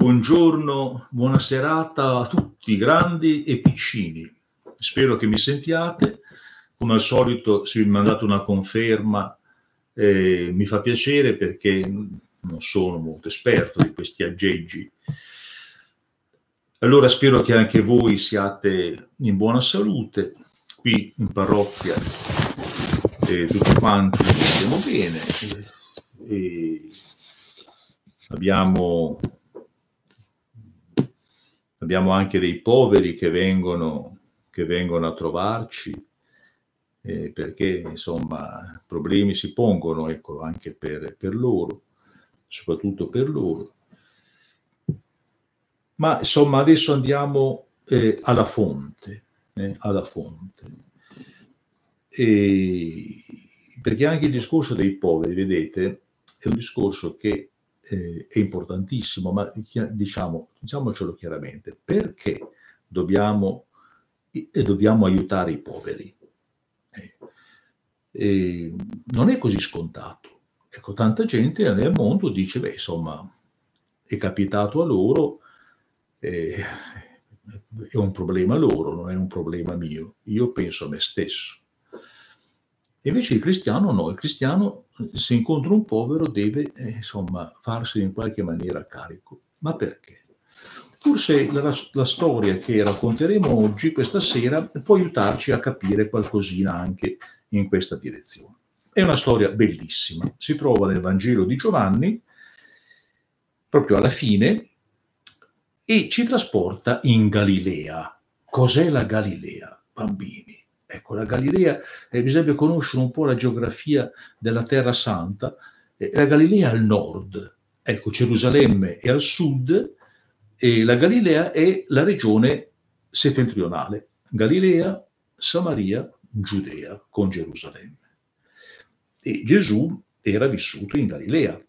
buongiorno, buona serata a tutti, grandi e piccini. Spero che mi sentiate. Come al solito, se vi mandate una conferma, eh, mi fa piacere perché non sono molto esperto di questi aggeggi. Allora spero che anche voi siate in buona salute. Qui in parrocchia eh, tutti quanti stiamo bene e abbiamo, abbiamo anche dei poveri che vengono, che vengono a trovarci eh, perché insomma problemi si pongono ecco, anche per, per loro, soprattutto per loro. Ma insomma adesso andiamo eh, alla fonte, eh, alla fonte. E, perché anche il discorso dei poveri, vedete, è un discorso che eh, è importantissimo, ma diciamo, diciamocelo chiaramente, perché dobbiamo, eh, dobbiamo aiutare i poveri? Eh, non è così scontato. Ecco, tanta gente nel mondo dice, beh, insomma, è capitato a loro, eh, è un problema loro, non è un problema mio. Io penso a me stesso. Invece il cristiano no, il cristiano se incontra un povero deve eh, insomma farsene in qualche maniera carico. Ma perché? Forse la, la, storia che racconteremo oggi, questa sera, può aiutarci a capire qualcosina anche in questa direzione. È una storia bellissima, si trova nel Vangelo di Giovanni, proprio alla fine, e ci trasporta in Galilea. Cos'è la Galilea, bambini? Ecco, la Galilea, eh, bisogna conoscere un po' la geografia della Terra Santa. Eh, la Galilea è al nord, ecco, Gerusalemme è al sud e la Galilea è la regione settentrionale. Galilea, Samaria, Giudea con Gerusalemme. E Gesù era vissuto in Galilea,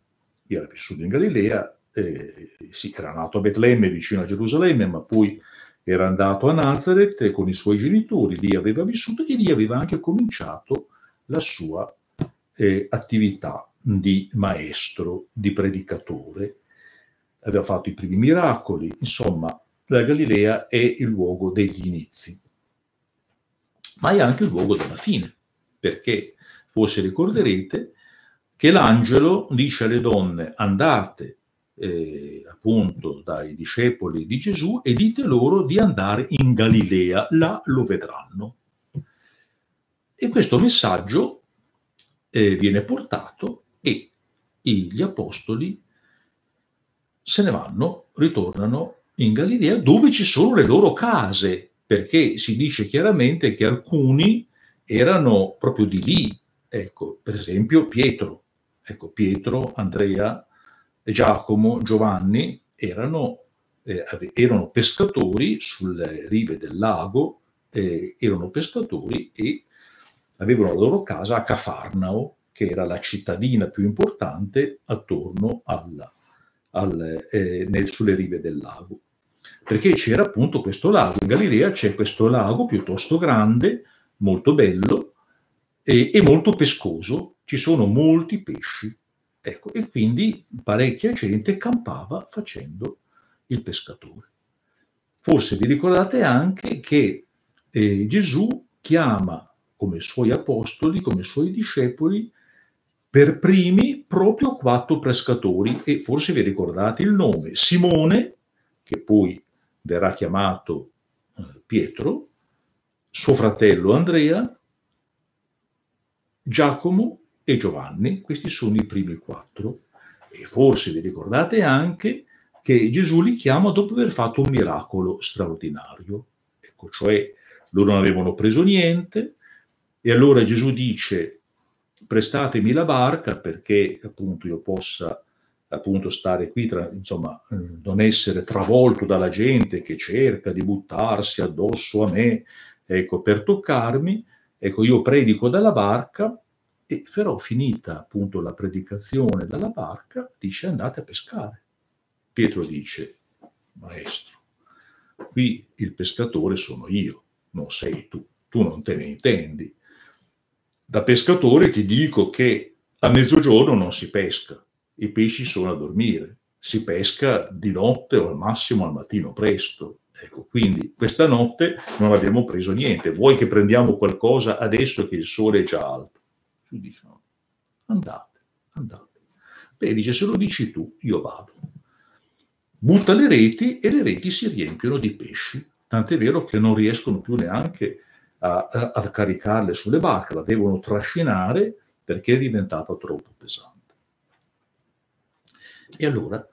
era vissuto in Galilea, eh, sì, era nato a Betlemme vicino a Gerusalemme, ma poi era andato a Nazareth con i suoi genitori, lì aveva vissuto e lì aveva anche cominciato la sua eh, attività di maestro, di predicatore. Aveva fatto i primi miracoli, insomma, la Galilea è il luogo degli inizi, ma è anche il luogo della fine, perché forse ricorderete che l'angelo dice alle donne andate eh, appunto dai discepoli di Gesù e dite loro di andare in Galilea, là lo vedranno. E questo messaggio eh, viene portato e gli apostoli se ne vanno, ritornano in Galilea dove ci sono le loro case, perché si dice chiaramente che alcuni erano proprio di lì, ecco, per esempio Pietro, ecco, Pietro, Andrea, Giacomo, Giovanni erano, eh, erano pescatori sulle rive del lago, eh, erano pescatori e avevano la loro casa a Cafarnao, che era la cittadina più importante attorno alla, al, eh, nel, sulle rive del lago. Perché c'era appunto questo lago, in Galilea c'è questo lago piuttosto grande, molto bello e, e molto pescoso, ci sono molti pesci. Ecco, e quindi parecchia gente campava facendo il pescatore. Forse vi ricordate anche che eh, Gesù chiama come suoi apostoli, come suoi discepoli, per primi proprio quattro pescatori e forse vi ricordate il nome, Simone, che poi verrà chiamato eh, Pietro, suo fratello Andrea, Giacomo e Giovanni, questi sono i primi quattro. E forse vi ricordate anche che Gesù li chiama dopo aver fatto un miracolo straordinario. Ecco, cioè loro non avevano preso niente e allora Gesù dice prestatemi la barca perché appunto io possa appunto stare qui, tra, insomma, non essere travolto dalla gente che cerca di buttarsi addosso a me, ecco, per toccarmi, ecco, io predico dalla barca e però finita appunto la predicazione dalla barca, dice andate a pescare. Pietro dice, maestro, qui il pescatore sono io, non sei tu, tu non te ne intendi. Da pescatore ti dico che a mezzogiorno non si pesca, i pesci sono a dormire, si pesca di notte o al massimo al mattino presto. Ecco, quindi questa notte non abbiamo preso niente, vuoi che prendiamo qualcosa adesso che il sole è già alto? Ci dicono, andate, andate. Beh, dice, se lo dici tu, io vado. Butta le reti e le reti si riempiono di pesci, tant'è vero che non riescono più neanche a, a, a caricarle sulle barche, la devono trascinare perché è diventata troppo pesante. E allora,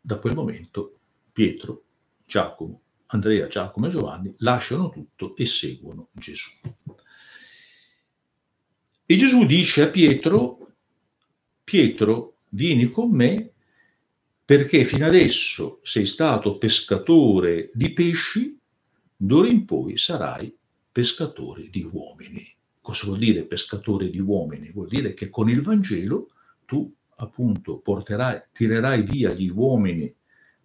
da quel momento, Pietro, Giacomo, Andrea, Giacomo e Giovanni lasciano tutto e seguono Gesù. E Gesù dice a Pietro, Pietro, vieni con me perché fino adesso sei stato pescatore di pesci, d'ora in poi sarai pescatore di uomini. Cosa vuol dire pescatore di uomini? Vuol dire che con il Vangelo tu appunto porterai, tirerai via gli uomini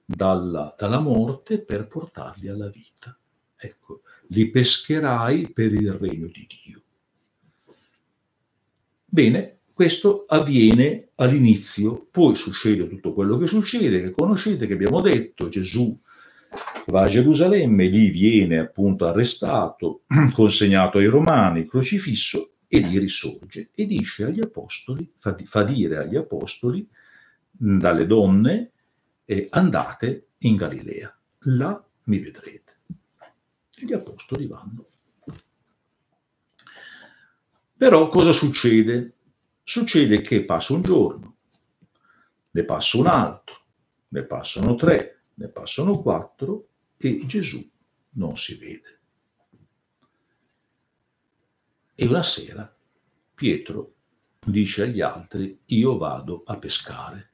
dalla, dalla morte per portarli alla vita. Ecco, li pescherai per il regno di Dio. Bene, questo avviene all'inizio, poi succede tutto quello che succede, che conoscete, che abbiamo detto, Gesù va a Gerusalemme, lì viene appunto arrestato, consegnato ai Romani, crocifisso e lì risorge e dice agli apostoli, fa, fa dire agli apostoli, dalle donne, eh, andate in Galilea, là mi vedrete. E gli apostoli vanno. Però cosa succede? Succede che passa un giorno, ne passa un altro, ne passano tre, ne passano quattro e Gesù non si vede. E una sera Pietro dice agli altri, io vado a pescare.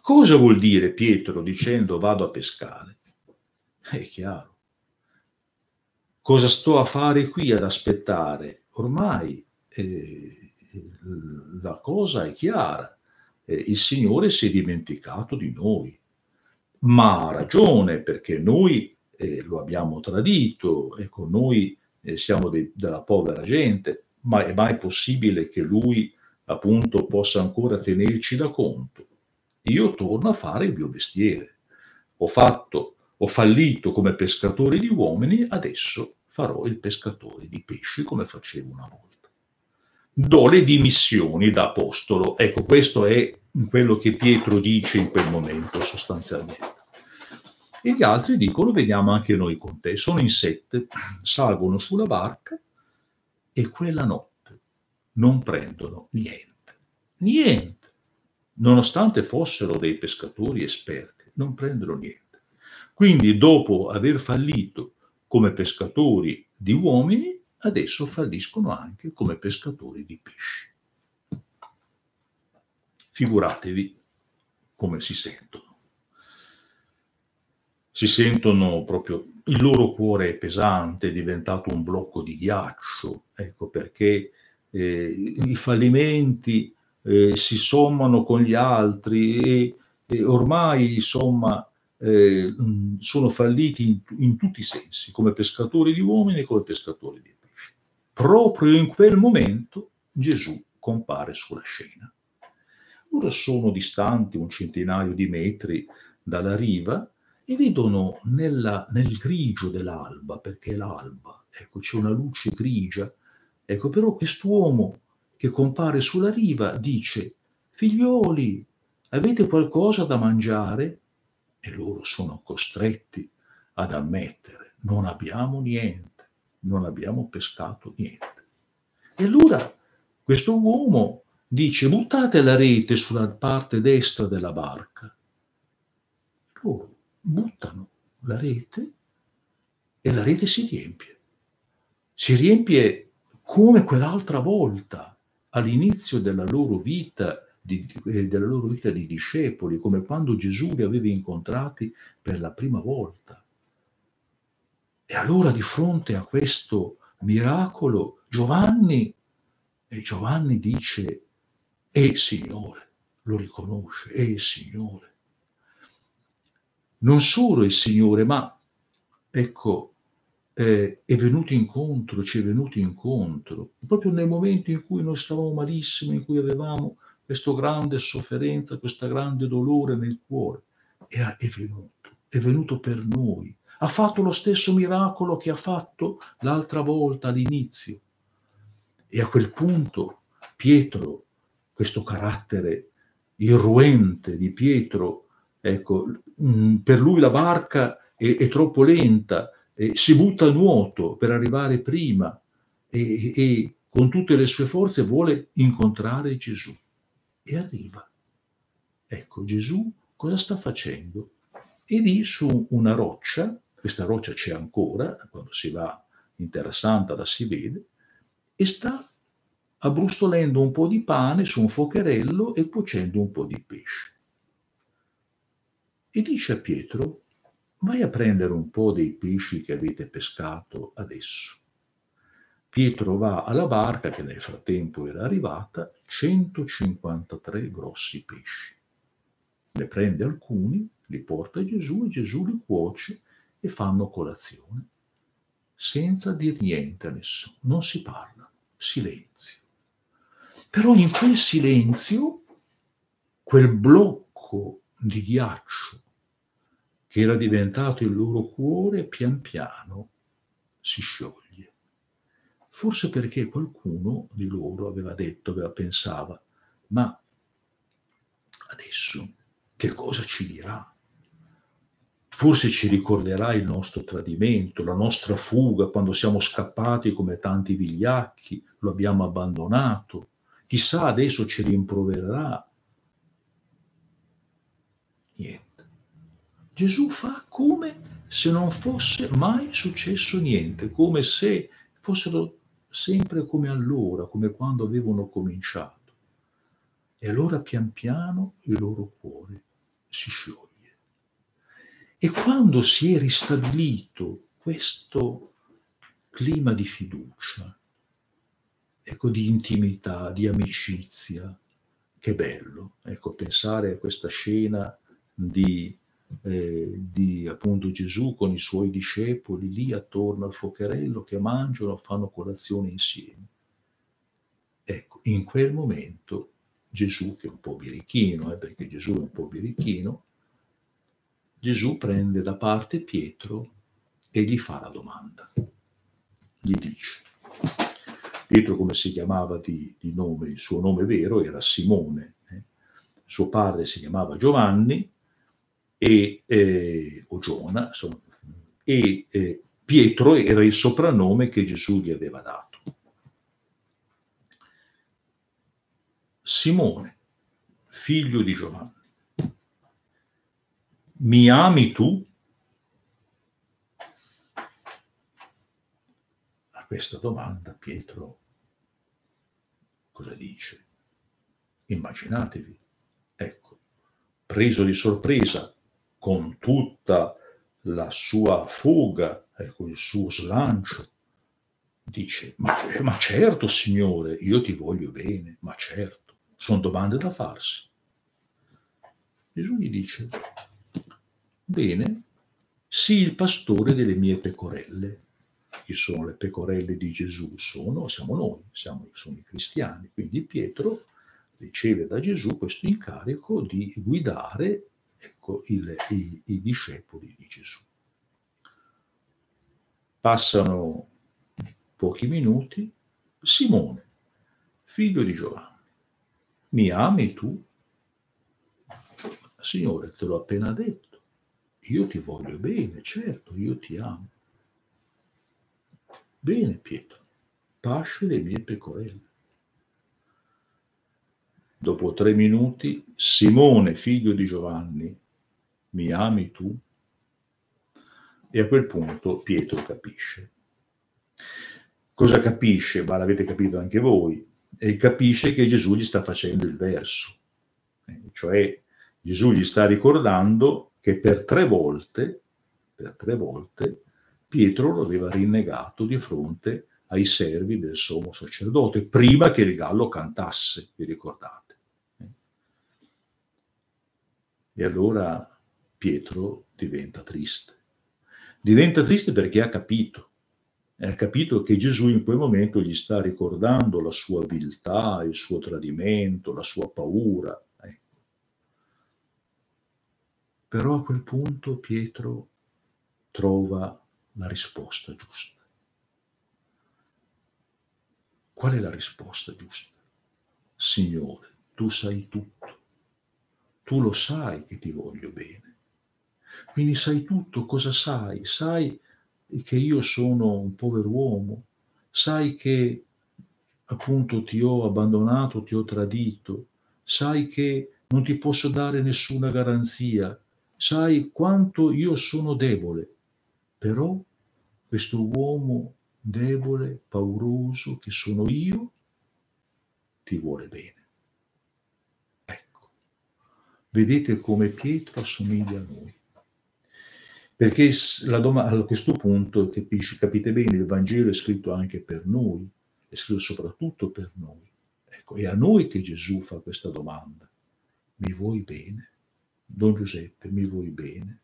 Cosa vuol dire Pietro dicendo vado a pescare? È chiaro. Cosa sto a fare qui ad aspettare? Ormai eh, la cosa è chiara. Eh, il Signore si è dimenticato di noi, ma ha ragione perché noi eh, lo abbiamo tradito, ecco, noi eh, siamo de- della povera gente, ma è mai possibile che lui appunto possa ancora tenerci da conto? Io torno a fare il mio mestiere. Ho fatto, ho fallito come pescatore di uomini, adesso farò il pescatore di pesci come facevo una volta. Do le dimissioni da apostolo. Ecco, questo è quello che Pietro dice in quel momento sostanzialmente e gli altri dicono veniamo anche noi con te. Sono in sette, salgono sulla barca e quella notte non prendono niente, niente, nonostante fossero dei pescatori esperti, non prendono niente. Quindi dopo aver fallito come pescatori di uomini, adesso falliscono anche come pescatori di pesci. Figuratevi come si sentono si sentono proprio, il loro cuore è pesante, è diventato un blocco di ghiaccio, ecco perché eh, i fallimenti eh, si sommano con gli altri e, e ormai insomma eh, sono falliti in, in, tutti i sensi, come pescatori di uomini e come pescatori di pesci. Proprio in quel momento Gesù compare sulla scena. Ora sono distanti un centinaio di metri dalla riva e vedono nella, nel grigio dell'alba, perché è l'alba, ecco, c'è una luce grigia, ecco, però quest'uomo che compare sulla riva dice, figlioli, avete qualcosa da mangiare? E loro sono costretti ad ammettere, non abbiamo niente, non abbiamo pescato niente. E allora questo uomo dice, buttate la rete sulla parte destra della barca. Loro buttano la rete e la rete si riempie. Si riempie come quell'altra volta all'inizio della loro vita di, eh, della loro vita di discepoli, come quando Gesù li aveva incontrati per la prima volta. E allora di fronte a questo miracolo, Giovanni, e Giovanni dice, il Signore, lo riconosce, è il Signore. Non solo il Signore, ma ecco, eh, è venuto incontro, ci è venuto incontro, proprio nel momento in cui noi stavamo malissimo, in cui avevamo questa grande sofferenza, questo grande dolore nel cuore. E è venuto, è venuto per noi. Ha fatto lo stesso miracolo che ha fatto l'altra volta all'inizio. E a quel punto Pietro, questo carattere irruente di Pietro, ecco, mm, per lui la barca è, è troppo lenta, e si butta a nuoto per arrivare prima e, e con tutte le sue forze vuole incontrare Gesù e arriva. Ecco, Gesù cosa sta facendo? E lì su una roccia, questa roccia c'è ancora, quando si va in Terra Santa la si vede, e sta abbrustolendo un po' di pane su un focherello e cuocendo un po' di pesce. E dice a Pietro, vai a prendere un po' dei pesci che avete pescato adesso. Pietro va alla barca, che nel frattempo era arrivata, 153 grossi pesci. Ne prende alcuni, li porta a Gesù e Gesù li cuoce e fanno colazione, senza dir niente a nessuno. Non si parla, silenzio. Però in quel silenzio, quel blocco di ghiaccio che era diventato il loro cuore, pian piano si scioglie forse perché qualcuno di loro aveva detto, aveva pensava, ma adesso che cosa ci dirà? Forse ci ricorderà il nostro tradimento, la nostra fuga quando siamo scappati come tanti vigliacchi, lo abbiamo abbandonato. Chissà adesso ci rimprovererà. Niente. Gesù fa come se non fosse mai successo niente, come se fossero sempre come allora, come quando avevano cominciato. E allora pian piano il loro cuore si scioglie. E quando si è ristabilito questo clima di fiducia, ecco, di intimità, di amicizia, che bello, ecco, pensare a questa scena di eh, di appunto Gesù con i suoi discepoli lì attorno al focherello che mangiano, fanno colazione insieme. Ecco, in quel momento Gesù, che è un po' birichino, eh, perché Gesù è un po' birichino, Gesù prende da parte Pietro e gli fa la domanda. Gli dice, Pietro come si chiamava di, di nome, il suo nome vero era Simone, eh? suo padre si chiamava Giovanni, e, eh, o Giona, insomma, e eh, Pietro era il soprannome che Gesù gli aveva dato. Simone, figlio di Giovanni, mi ami tu? A questa domanda Pietro cosa dice? Immaginatevi, ecco, preso di sorpresa con tutta la sua fuga, ecco, il suo slancio, dice, ma, ma certo Signore, io ti voglio bene, ma certo, sono domande da farsi. Gesù gli dice, bene, sii il pastore delle mie pecorelle. Chi sono le pecorelle di Gesù? Sono, siamo noi, siamo, sono i cristiani. Quindi Pietro riceve da Gesù questo incarico di guidare ecco, il, i, i discepoli di Gesù. Passano pochi minuti, Simone, figlio di Giovanni, mi ami tu? Signore, te l'ho appena detto, io ti voglio bene, certo, io ti amo. Bene, Pietro, pasci le mie pecorelle. Dopo tre minuti, Simone, figlio di Giovanni, mi ami tu? E a quel punto Pietro capisce. Cosa capisce? Ma l'avete capito anche voi. E capisce che Gesù gli sta facendo il verso. eh, cioè Gesù gli sta ricordando che per tre volte, per tre volte, Pietro lo aveva rinnegato di fronte ai servi del sommo sacerdote, prima che il gallo cantasse, vi ricordate. E allora Pietro diventa triste. Diventa triste perché ha capito, ha capito che Gesù in quel momento gli sta ricordando la sua viltà, il suo tradimento, la sua paura. Ecco. Però a quel punto Pietro trova la risposta giusta. Qual è la risposta giusta? Signore, tu sai tutto. Tu lo sai che ti voglio bene. Quindi sai tutto, cosa sai? Sai che io sono un povero uomo, sai che appunto ti ho abbandonato, ti ho tradito, sai che non ti posso dare nessuna garanzia, sai quanto io sono debole, però questo uomo debole, pauroso che sono io, ti vuole bene. Vedete come Pietro assomiglia a noi. Perché doma- a questo punto capisci, capite bene, il Vangelo è scritto anche per noi, è scritto soprattutto per noi. Ecco, è a noi che Gesù fa questa domanda. Mi vuoi bene? Don Giuseppe, mi vuoi bene?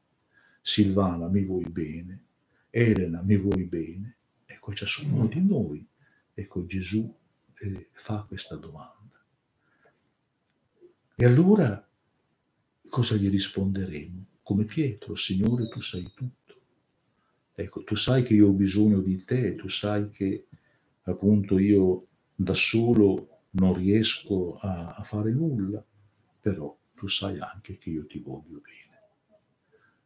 Silvana, mi vuoi bene? Elena, mi vuoi bene? Ecco, ciascuno di noi, ecco, Gesù eh, fa questa domanda. E allora cosa gli risponderemo? Come Pietro, Signore, tu sai tutto. Ecco, tu sai che io ho bisogno di te, tu sai che appunto io da solo non riesco a, a fare nulla, però tu sai anche che io ti voglio bene.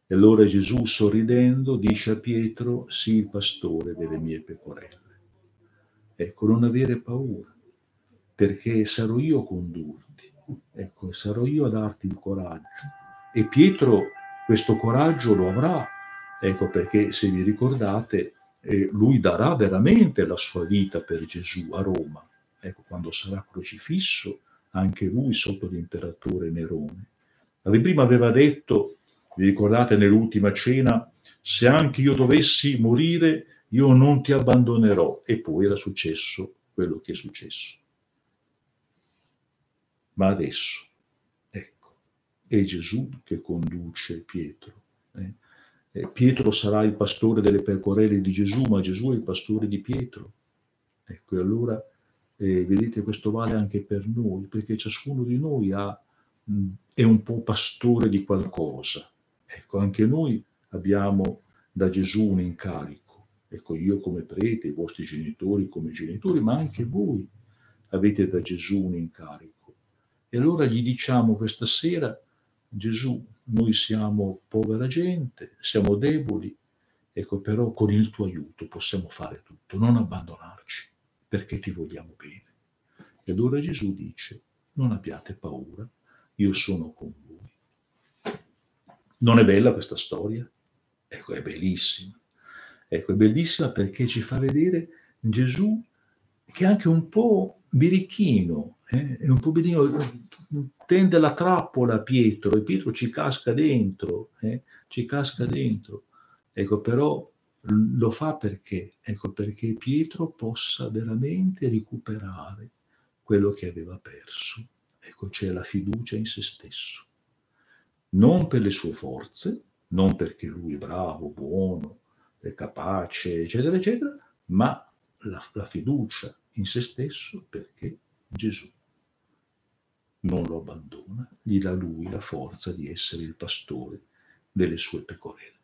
E allora Gesù, sorridendo, dice a Pietro, sii il pastore delle mie pecorelle. Ecco, non avere paura, perché sarò io a condurti, ecco, sarò io a darti il coraggio. E Pietro questo coraggio lo avrà, ecco perché se vi ricordate, eh, lui darà veramente la sua vita per Gesù a Roma, ecco, quando sarà crocifisso, anche lui sotto l'imperatore Nerone. Prima aveva detto vi ricordate nell'ultima cena? Se anche io dovessi morire, io non ti abbandonerò. E poi era successo quello che è successo. Ma adesso, ecco, è Gesù che conduce Pietro. Eh? Eh, Pietro sarà il pastore delle pecorelle di Gesù, ma Gesù è il pastore di Pietro. Ecco, e allora eh, vedete, questo vale anche per noi, perché ciascuno di noi ha, mh, è un po' pastore di qualcosa. Ecco, anche noi abbiamo da Gesù un incarico. Ecco, io come prete, i vostri genitori come genitori, ma anche voi avete da Gesù un incarico. E allora gli diciamo questa sera, Gesù, noi siamo povera gente, siamo deboli, ecco, però con il tuo aiuto possiamo fare tutto, non abbandonarci, perché ti vogliamo bene. E allora Gesù dice, non abbiate paura, io sono con voi non è bella questa storia? Ecco, è bellissima. Ecco, è bellissima perché ci fa vedere Gesù che è anche un po' birichino, eh? è un po' birichino, tende la trappola a Pietro e Pietro ci casca dentro, eh? ci casca dentro. Ecco, però lo fa perché? Ecco, perché Pietro possa veramente recuperare quello che aveva perso. Ecco, c'è la fiducia in se stesso non per le sue forze, non perché lui è bravo, buono, è capace, eccetera, eccetera, ma la, la fiducia in se stesso perché Gesù non lo abbandona, gli dà lui la forza di essere il pastore delle sue pecorelle.